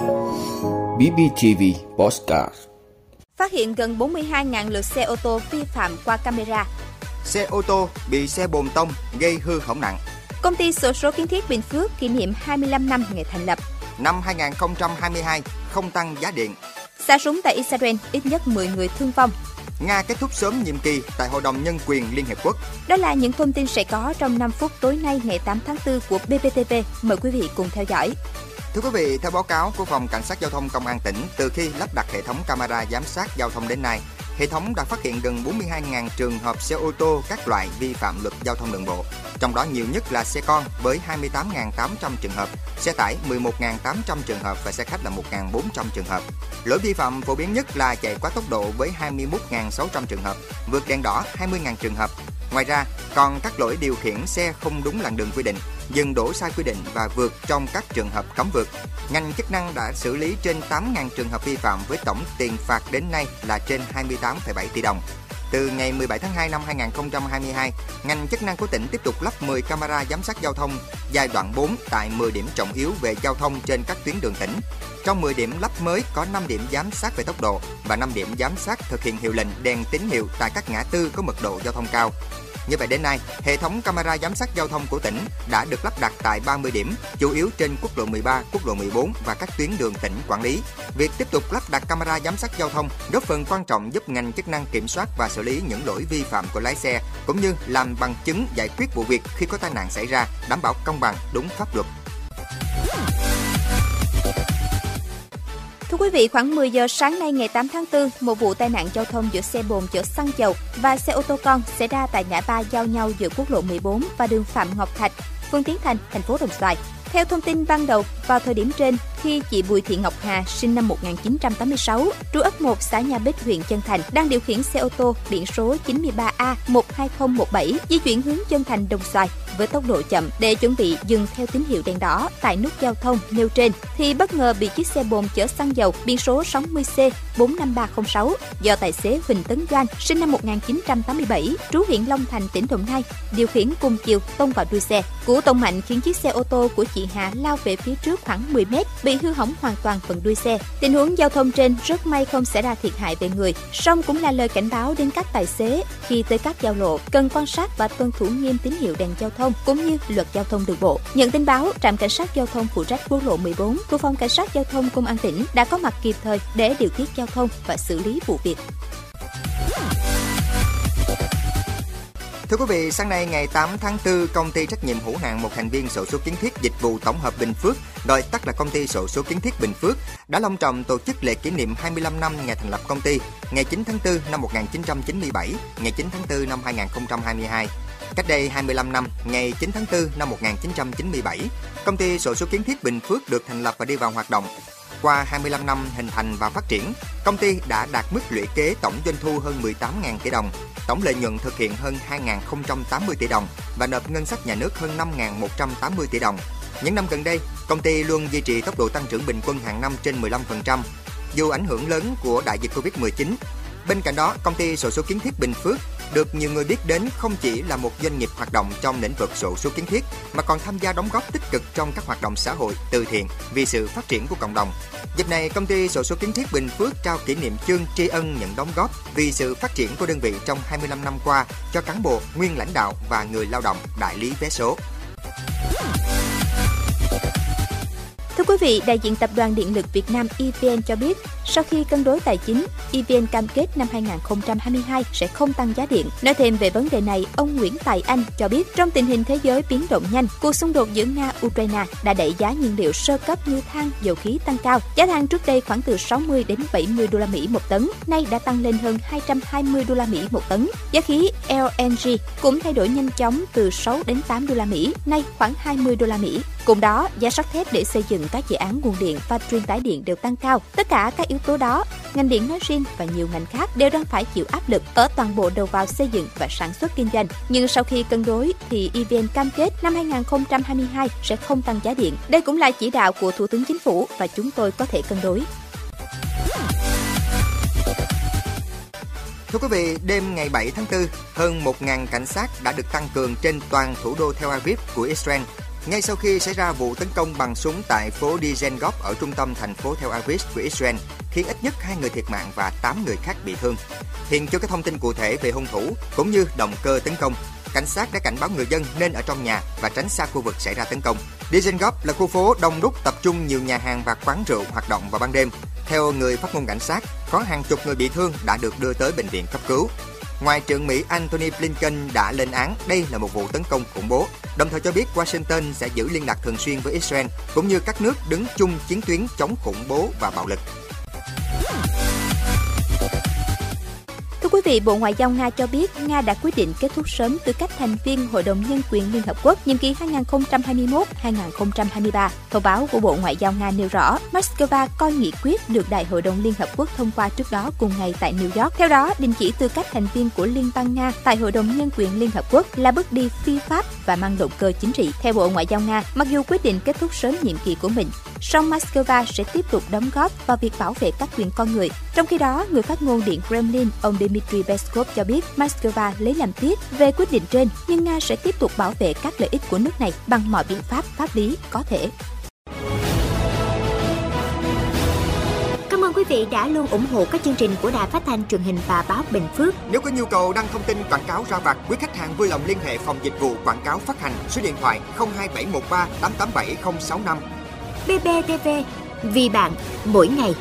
BBTV Postcard Phát hiện gần 42.000 lượt xe ô tô vi phạm qua camera. Xe ô tô bị xe bồn tông gây hư hỏng nặng. Công ty sổ số kiến thiết Bình Phước kỷ niệm 25 năm ngày thành lập. Năm 2022 không tăng giá điện. Xả súng tại Israel, ít nhất 10 người thương vong. Nga kết thúc sớm nhiệm kỳ tại Hội đồng Nhân quyền Liên Hiệp Quốc. Đó là những thông tin sẽ có trong 5 phút tối nay ngày 8 tháng 4 của BBTV. Mời quý vị cùng theo dõi. Thưa quý vị, theo báo cáo của Phòng Cảnh sát Giao thông Công an tỉnh, từ khi lắp đặt hệ thống camera giám sát giao thông đến nay, hệ thống đã phát hiện gần 42.000 trường hợp xe ô tô các loại vi phạm luật giao thông đường bộ. Trong đó nhiều nhất là xe con với 28.800 trường hợp, xe tải 11.800 trường hợp và xe khách là 1.400 trường hợp. Lỗi vi phạm phổ biến nhất là chạy quá tốc độ với 21.600 trường hợp, vượt đèn đỏ 20.000 trường hợp. Ngoài ra, còn các lỗi điều khiển xe không đúng làn đường quy định, dừng đổ sai quy định và vượt trong các trường hợp cấm vượt. Ngành chức năng đã xử lý trên 8.000 trường hợp vi phạm với tổng tiền phạt đến nay là trên 28,7 tỷ đồng. Từ ngày 17 tháng 2 năm 2022, ngành chức năng của tỉnh tiếp tục lắp 10 camera giám sát giao thông giai đoạn 4 tại 10 điểm trọng yếu về giao thông trên các tuyến đường tỉnh. Trong 10 điểm lắp mới có 5 điểm giám sát về tốc độ và 5 điểm giám sát thực hiện hiệu lệnh đèn tín hiệu tại các ngã tư có mật độ giao thông cao. Như vậy đến nay, hệ thống camera giám sát giao thông của tỉnh đã được lắp đặt tại 30 điểm, chủ yếu trên quốc lộ 13, quốc lộ 14 và các tuyến đường tỉnh quản lý. Việc tiếp tục lắp đặt camera giám sát giao thông góp phần quan trọng giúp ngành chức năng kiểm soát và xử lý những lỗi vi phạm của lái xe, cũng như làm bằng chứng giải quyết vụ việc khi có tai nạn xảy ra, đảm bảo công bằng, đúng pháp luật. Quý vị, khoảng 10 giờ sáng nay ngày 8 tháng 4, một vụ tai nạn giao thông giữa xe bồn chở xăng dầu và xe ô tô con xảy ra tại ngã ba giao nhau giữa quốc lộ 14 và đường Phạm Ngọc Thạch, phường Tiến Thành, thành phố Đồng Xoài. Theo thông tin ban đầu, vào thời điểm trên, khi chị Bùi Thị Ngọc Hà, sinh năm 1986, trú ấp 1 xã Nha Bích, huyện Chân Thành, đang điều khiển xe ô tô biển số 93A12017 di chuyển hướng Chân Thành Đồng Xoài với tốc độ chậm để chuẩn bị dừng theo tín hiệu đèn đỏ tại nút giao thông nêu trên thì bất ngờ bị chiếc xe bồn chở xăng dầu biển số 60C 45306 do tài xế Huỳnh Tấn Doanh sinh năm 1987 trú huyện Long Thành tỉnh Đồng Nai điều khiển cùng chiều tông vào đuôi xe. Cú tông mạnh khiến chiếc xe ô tô của chị Hà lao về phía trước khoảng 10 mét bị hư hỏng hoàn toàn phần đuôi xe. Tình huống giao thông trên rất may không xảy ra thiệt hại về người, song cũng là lời cảnh báo đến các tài xế khi tới các giao lộ cần quan sát và tuân thủ nghiêm tín hiệu đèn giao thông cũng như luật giao thông đường bộ. Nhận tin báo, trạm cảnh sát giao thông phụ trách quốc lộ 14 của phòng cảnh sát giao thông công an tỉnh đã có mặt kịp thời để điều tiết giao thông và xử lý vụ việc. Thưa quý vị, sáng nay ngày 8 tháng 4, công ty trách nhiệm hữu hạn một thành viên sổ số kiến thiết dịch vụ tổng hợp Bình Phước, gọi tắt là công ty sổ số kiến thiết Bình Phước, đã long trọng tổ chức lễ kỷ niệm 25 năm ngày thành lập công ty, ngày 9 tháng 4 năm 1997, ngày 9 tháng 4 năm 2022. Cách đây 25 năm, ngày 9 tháng 4 năm 1997, công ty sổ số kiến thiết Bình Phước được thành lập và đi vào hoạt động. Qua 25 năm hình thành và phát triển, công ty đã đạt mức lũy kế tổng doanh thu hơn 18.000 tỷ đồng, tổng lợi nhuận thực hiện hơn 2.080 tỷ đồng và nộp ngân sách nhà nước hơn 5.180 tỷ đồng. Những năm gần đây, công ty luôn duy trì tốc độ tăng trưởng bình quân hàng năm trên 15%. Dù ảnh hưởng lớn của đại dịch Covid-19, bên cạnh đó, công ty sổ số kiến thiết Bình Phước được nhiều người biết đến không chỉ là một doanh nghiệp hoạt động trong lĩnh vực sổ số kiến thiết mà còn tham gia đóng góp tích cực trong các hoạt động xã hội, từ thiện vì sự phát triển của cộng đồng. Dịp này, công ty sổ số kiến thiết Bình Phước trao kỷ niệm chương tri ân những đóng góp vì sự phát triển của đơn vị trong 25 năm qua cho cán bộ, nguyên lãnh đạo và người lao động đại lý vé số. Thưa quý vị, đại diện Tập đoàn Điện lực Việt Nam EVN cho biết, sau khi cân đối tài chính, EVN cam kết năm 2022 sẽ không tăng giá điện. Nói thêm về vấn đề này, ông Nguyễn Tài Anh cho biết trong tình hình thế giới biến động nhanh, cuộc xung đột giữa Nga-Ukraine đã đẩy giá nhiên liệu sơ cấp như than, dầu khí tăng cao. Giá than trước đây khoảng từ 60 đến 70 đô la Mỹ một tấn, nay đã tăng lên hơn 220 đô la Mỹ một tấn. Giá khí LNG cũng thay đổi nhanh chóng từ 6 đến 8 đô la Mỹ, nay khoảng 20 đô la Mỹ. Cùng đó, giá sắt thép để xây dựng các dự án nguồn điện và truyền tải điện đều tăng cao. Tất cả các yếu tố đó, ngành điện nói riêng và nhiều ngành khác đều đang phải chịu áp lực ở toàn bộ đầu vào xây dựng và sản xuất kinh doanh. Nhưng sau khi cân đối thì EVN cam kết năm 2022 sẽ không tăng giá điện. Đây cũng là chỉ đạo của Thủ tướng Chính phủ và chúng tôi có thể cân đối. Thưa quý vị, đêm ngày 7 tháng 4, hơn 1.000 cảnh sát đã được tăng cường trên toàn thủ đô Tel Aviv của Israel ngay sau khi xảy ra vụ tấn công bằng súng tại phố Dizengoff ở trung tâm thành phố Tel Aviv của Israel, khiến ít nhất hai người thiệt mạng và 8 người khác bị thương. Hiện chưa có thông tin cụ thể về hung thủ cũng như động cơ tấn công. Cảnh sát đã cảnh báo người dân nên ở trong nhà và tránh xa khu vực xảy ra tấn công. Dizengoff là khu phố đông đúc tập trung nhiều nhà hàng và quán rượu hoạt động vào ban đêm. Theo người phát ngôn cảnh sát, có hàng chục người bị thương đã được đưa tới bệnh viện cấp cứu. Ngoại trưởng Mỹ Antony Blinken đã lên án đây là một vụ tấn công khủng bố, đồng thời cho biết Washington sẽ giữ liên lạc thường xuyên với Israel cũng như các nước đứng chung chiến tuyến chống khủng bố và bạo lực. Quý vị, Bộ Ngoại giao Nga cho biết Nga đã quyết định kết thúc sớm tư cách thành viên Hội đồng Nhân quyền Liên Hợp Quốc nhiệm kỳ 2021-2023. Thông báo của Bộ Ngoại giao Nga nêu rõ, Moscow coi nghị quyết được Đại hội đồng Liên Hợp Quốc thông qua trước đó cùng ngày tại New York. Theo đó, đình chỉ tư cách thành viên của Liên bang Nga tại Hội đồng Nhân quyền Liên Hợp Quốc là bước đi phi pháp và mang động cơ chính trị. Theo Bộ Ngoại giao Nga, mặc dù quyết định kết thúc sớm nhiệm kỳ của mình, song Moscow sẽ tiếp tục đóng góp vào việc bảo vệ các quyền con người. Trong khi đó, người phát ngôn Điện Kremlin, ông Dmitry Peskov cho biết Moscow lấy làm tiếc về quyết định trên, nhưng Nga sẽ tiếp tục bảo vệ các lợi ích của nước này bằng mọi biện pháp pháp lý có thể. Cảm ơn quý vị đã luôn ủng hộ các chương trình của Đài Phát thanh truyền hình và báo Bình Phước. Nếu có nhu cầu đăng thông tin quảng cáo ra vặt, quý khách hàng vui lòng liên hệ phòng dịch vụ quảng cáo phát hành số điện thoại 02713 887065. BBTV, vì bạn, mỗi ngày.